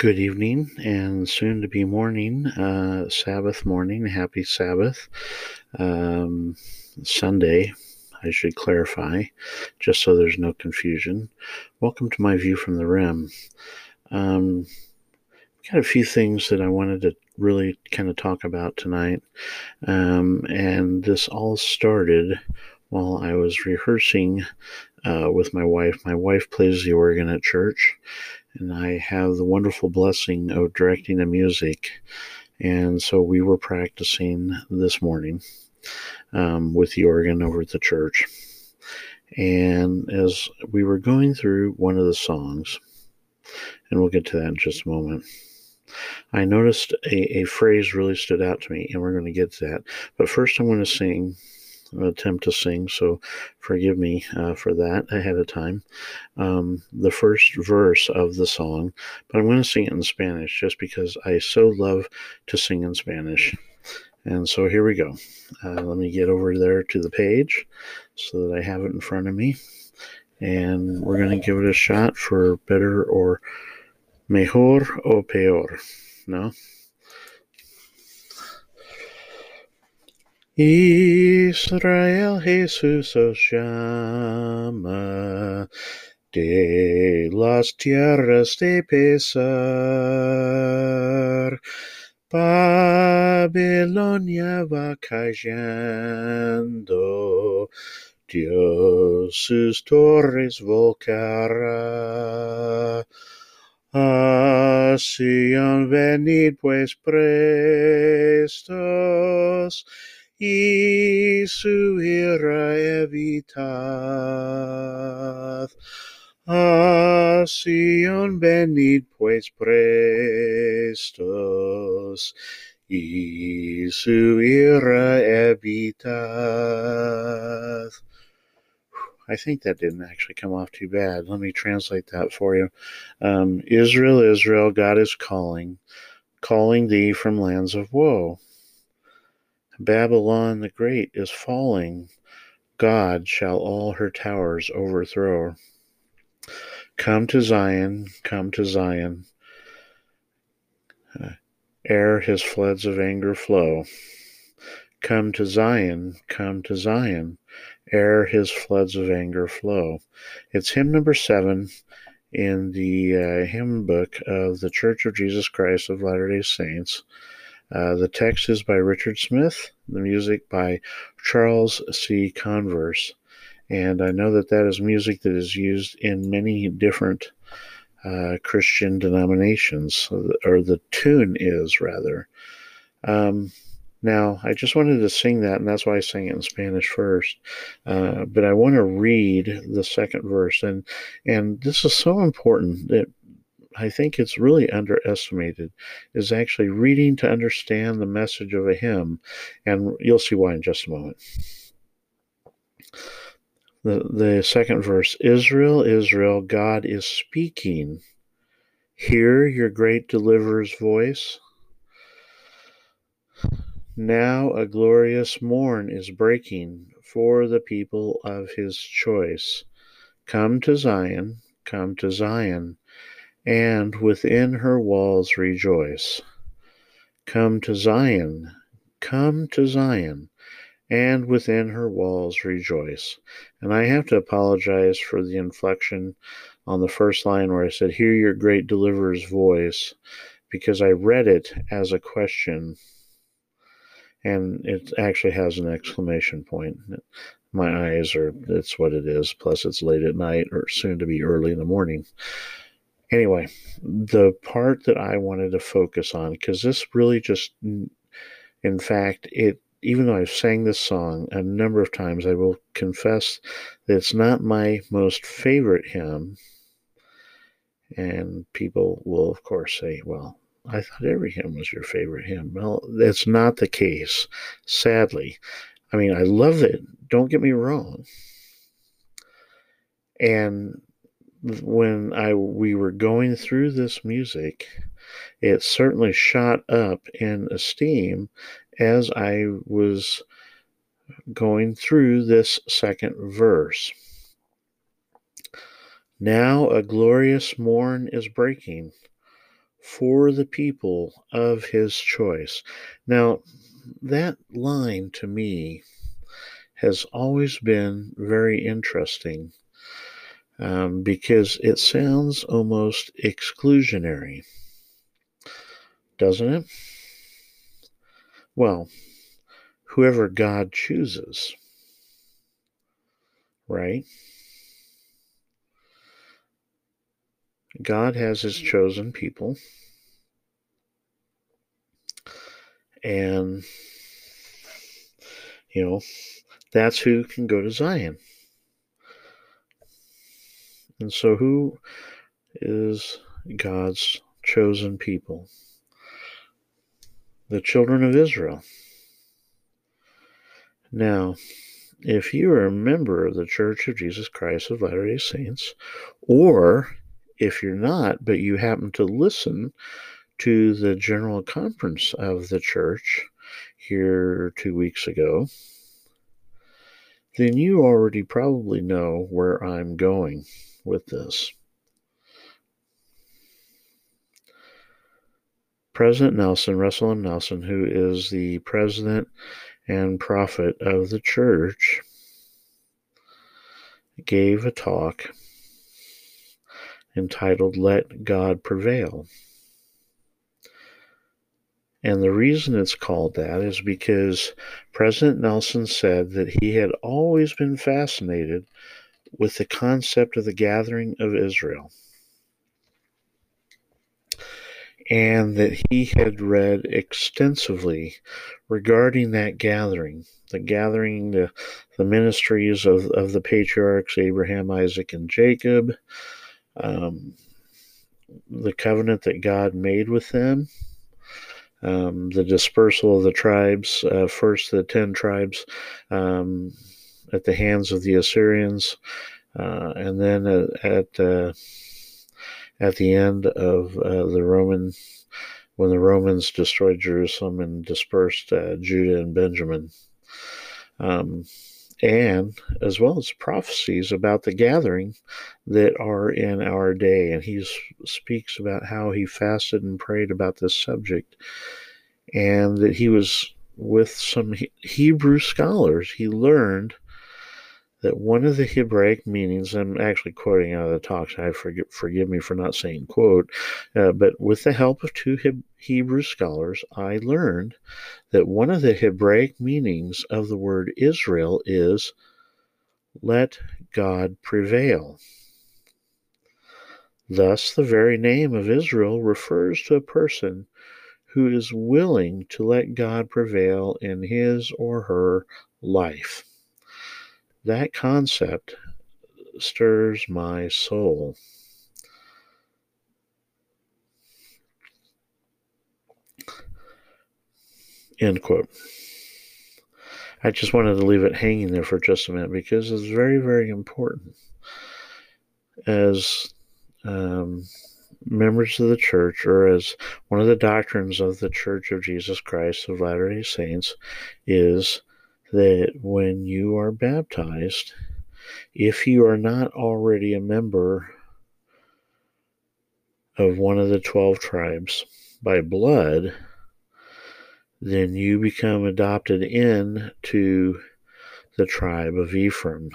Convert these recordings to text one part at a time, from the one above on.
Good evening and soon to be morning, uh, Sabbath morning. Happy Sabbath. Um, Sunday, I should clarify, just so there's no confusion. Welcome to my view from the rim. Um, got a few things that I wanted to really kind of talk about tonight. Um, and this all started while I was rehearsing uh, with my wife. My wife plays the organ at church, and I have the wonderful blessing of directing the music. And so we were practicing this morning um, with the organ over at the church. And as we were going through one of the songs, and we'll get to that in just a moment, I noticed a, a phrase really stood out to me, and we're going to get to that. But first, I'm going to sing attempt to sing, so forgive me uh, for that ahead of time. Um, the first verse of the song, but I'm going to sing it in Spanish just because I so love to sing in Spanish. And so here we go. Uh, let me get over there to the page so that I have it in front of me. And we're going to give it a shot for better or mejor o peor. No? Israel Jesús os llama de las tierras de pesar. Babilonia va cayendo, Dios sus torres volcará. Así han venid pues prestos, y su ira. A Sion venid pues prestos, y su ira evitad. I think that didn't actually come off too bad. Let me translate that for you. Um, Israel, Israel, God is calling, calling thee from lands of woe. Babylon the Great is falling. God shall all her towers overthrow. Come to Zion, come to Zion, uh, ere his floods of anger flow. Come to Zion, come to Zion, ere his floods of anger flow. It's hymn number seven in the uh, hymn book of the Church of Jesus Christ of Latter day Saints. Uh, the text is by Richard Smith, the music by Charles C. Converse. And I know that that is music that is used in many different uh, Christian denominations, or the tune is rather. Um, now, I just wanted to sing that, and that's why I sang it in Spanish first. Uh, but I want to read the second verse, and and this is so important that I think it's really underestimated is actually reading to understand the message of a hymn, and you'll see why in just a moment. The, the second verse Israel, Israel, God is speaking. Hear your great deliverer's voice. Now a glorious morn is breaking for the people of his choice. Come to Zion, come to Zion and within her walls rejoice. Come to Zion, come to Zion, and within her walls rejoice. And I have to apologize for the inflection on the first line where I said, Hear your great deliverer's voice, because I read it as a question, and it actually has an exclamation point. My eyes are, it's what it is. Plus, it's late at night or soon to be early in the morning anyway, the part that I wanted to focus on, because this really just, mm, in fact, it, even though I've sang this song a number of times, I will confess that it's not my most favorite hymn. And people will, of course, say, well, I thought every hymn was your favorite hymn. Well, that's not the case, sadly. I mean, I love it. Don't get me wrong. And when I we were going through this music, it certainly shot up in esteem as I was going through this second verse. Now a glorious morn is breaking for the people of his choice. Now, that line to me has always been very interesting um, because it sounds almost exclusionary, doesn't it? Well, whoever God chooses, right? God has his chosen people. And, you know, that's who can go to Zion. And so, who is God's chosen people? The children of Israel. Now, if you are a member of the Church of Jesus Christ of Latter day Saints, or if you're not, but you happen to listen to the general conference of the church here two weeks ago, then you already probably know where I'm going with this. President Nelson, Russell M. Nelson, who is the president and prophet of the church, gave a talk entitled Let God Prevail. And the reason it's called that is because President Nelson said that he had always been fascinated with the concept of the gathering of Israel. And that he had read extensively regarding that gathering, the gathering, the, the ministries of, of the patriarchs Abraham, Isaac, and Jacob, um, the covenant that God made with them, um, the dispersal of the tribes, uh, first the ten tribes um, at the hands of the Assyrians, uh, and then at at, uh, at the end of uh, the Roman, when the Romans destroyed Jerusalem and dispersed uh, Judah and Benjamin. Um, and as well as prophecies about the gathering that are in our day. And he speaks about how he fasted and prayed about this subject, and that he was with some Hebrew scholars. He learned that one of the Hebraic meanings, I'm actually quoting out of the talks, I forgive, forgive me for not saying quote, uh, but with the help of two Hebrew scholars, I learned that one of the Hebraic meanings of the word Israel is let God prevail. Thus, the very name of Israel refers to a person who is willing to let God prevail in his or her life. That concept stirs my soul. End quote. I just wanted to leave it hanging there for just a minute because it's very, very important. As um, members of the church, or as one of the doctrines of the Church of Jesus Christ of Latter day Saints, is that when you are baptized, if you are not already a member of one of the 12 tribes by blood, then you become adopted in to the tribe of Ephraim.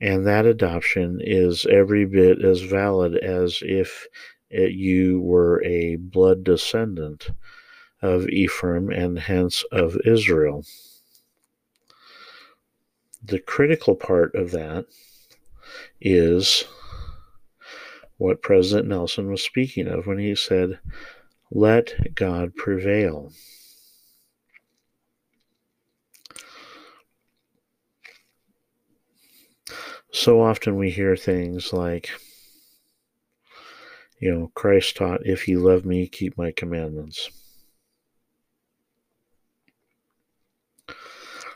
And that adoption is every bit as valid as if it, you were a blood descendant of Ephraim and hence of Israel the critical part of that is what President Nelson was speaking of when he said, Let God prevail. So often we hear things like, you know, Christ taught, If you love me, keep my commandments.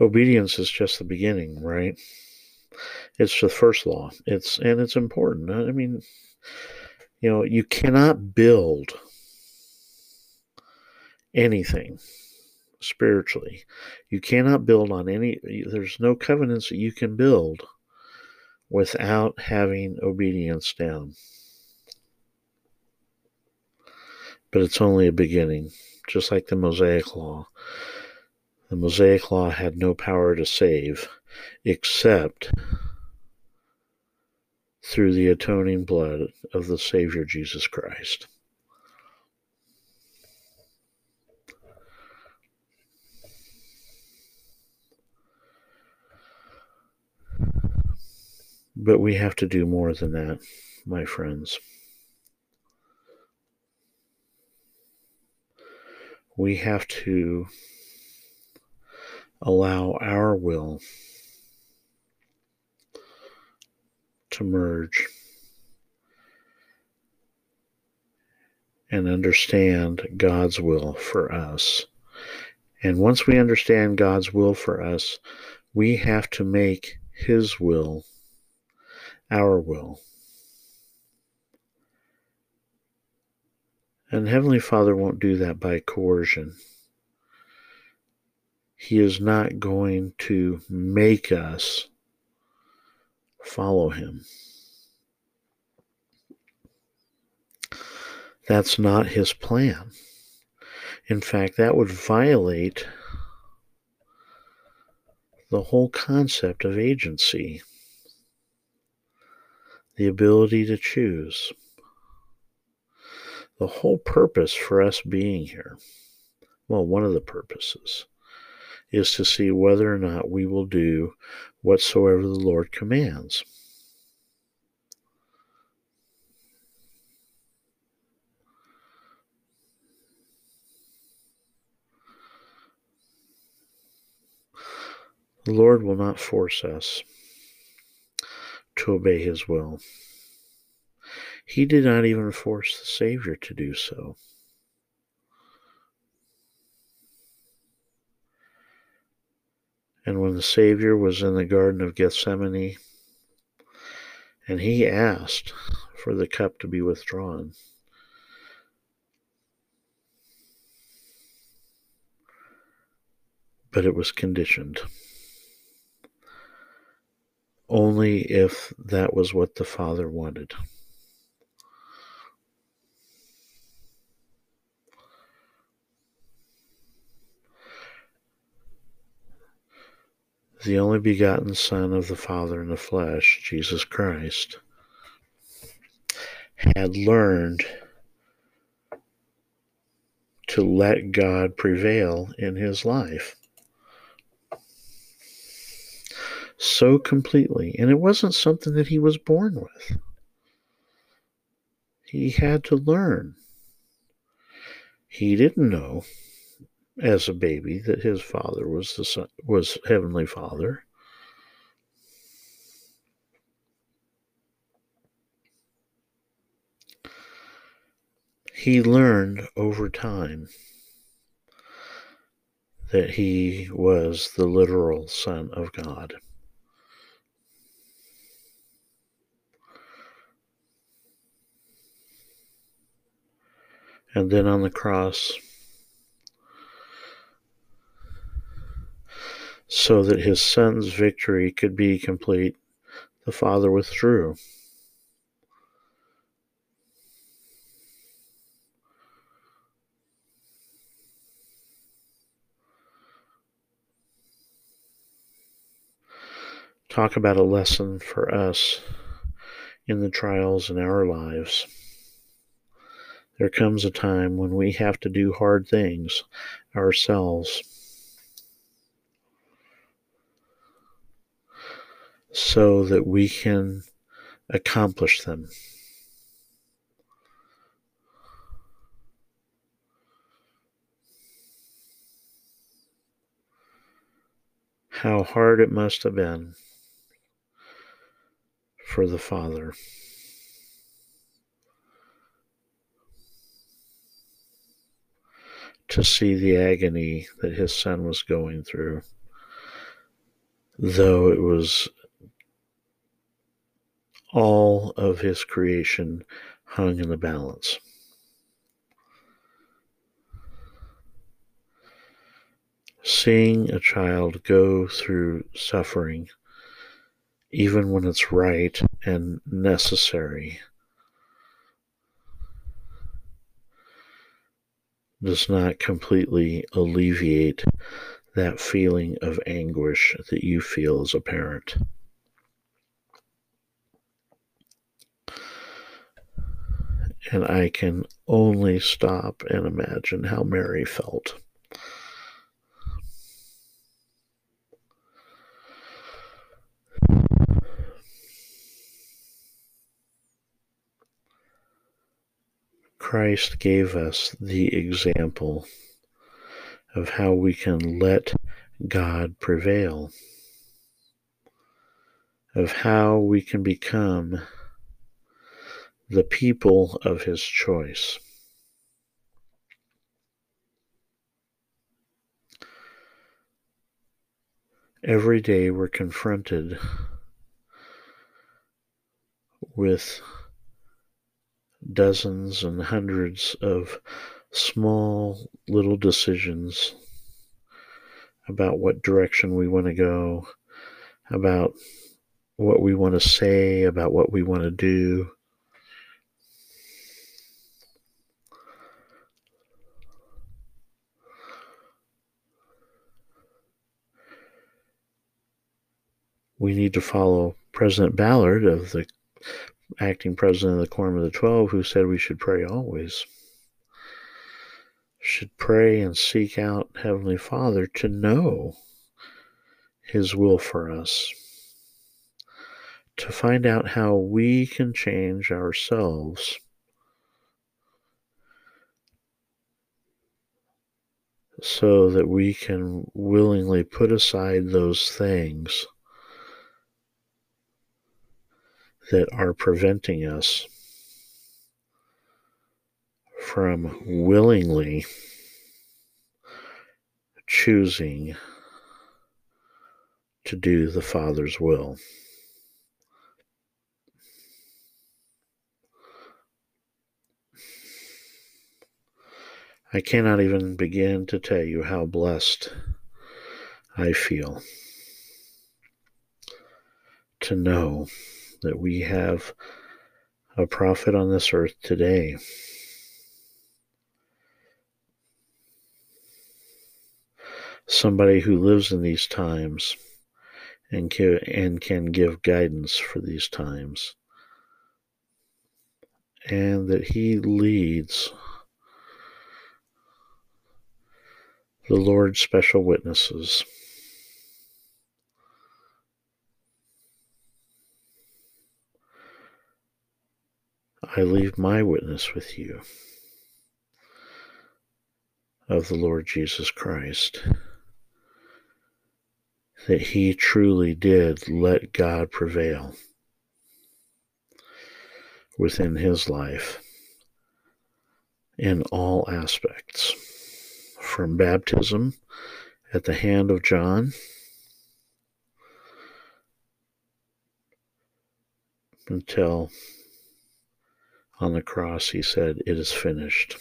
Obedience is just the beginning, right? It's the first law. It's and it's important. I mean, you know, you cannot build anything spiritually. You cannot build on any there's no covenants that you can build without having obedience down. But it's only a beginning, just like the Mosaic Law. The Mosaic Law had no power to save except through the atoning blood of the Savior Jesus Christ. But we have to do more than that, my friends. We have to allow our will to merge and understand God's will for us. And once we understand God's will for us, we have to make His will our will. And Heavenly Father won't do that by coercion. He is not going to make us follow Him. That's not His plan. In fact, that would violate the whole concept of agency the ability to choose. The whole purpose for us being here, well, one of the purposes, is to see whether or not we will do whatsoever the Lord commands. The Lord will not force us to obey his will. He did not even force the Savior to do so. And when the Savior was in the Garden of Gethsemane, and he asked for the cup to be withdrawn, but it was conditioned only if that was what the Father wanted. The only begotten Son of the Father in the flesh, Jesus Christ, had learned to let God prevail in his life. so completely. And it wasn't something that he was born with, he had to learn. He didn't know as a baby that his father was the son, was heavenly father. He learned over time that he was the literal Son of God. and then on the cross so that his son's victory could be complete, the Father withdrew. Talk about a lesson for us in the trials in our lives. There comes a time when we have to do hard things ourselves. So that we can accomplish them. How hard it must have been for the Father. to see the agony that his son was going through, though it was all of his creation hung in the balance. Seeing a child go through suffering, even when it's right and necessary, does not completely alleviate that feeling of anguish that you feel as a parent. And I can only stop and imagine how Mary felt. Christ gave us the example of how we can let God prevail, of how we can become the people of His choice. Every day we're confronted with dozens and hundreds of small little decisions about what direction we want to go, about what we want to say, about what we want to do. We need to follow President Ballard of the acting president of the Quorum of the Twelve, who said we should pray always. Should pray and seek out Heavenly Father to know His will for us, to find out how we can change ourselves. So that we can willingly put aside those things that are preventing us from willingly choosing to do the Father's will. I cannot even begin to tell you how blessed I feel to know that we have a prophet on this earth today. Somebody who lives in these times and can, and can give guidance for these times. And that he leads the Lord's special witnesses. I leave my witness with you of the Lord Jesus Christ. That he truly did let God prevail within his life in all aspects, from baptism at the hand of John until on the cross, he said, It is finished.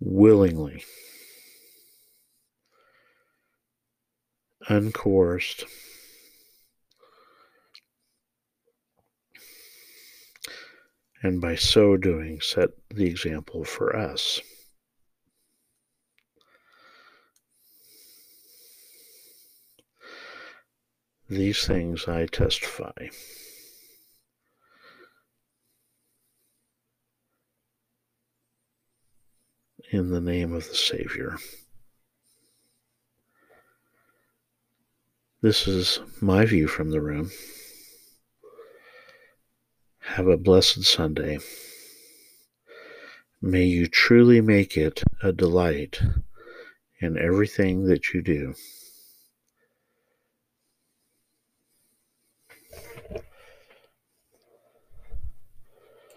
Willingly, uncoerced, and by so doing, set the example for us. These things I testify. In the name of the Savior. This is my view from the room. Have a blessed Sunday. May you truly make it a delight in everything that you do.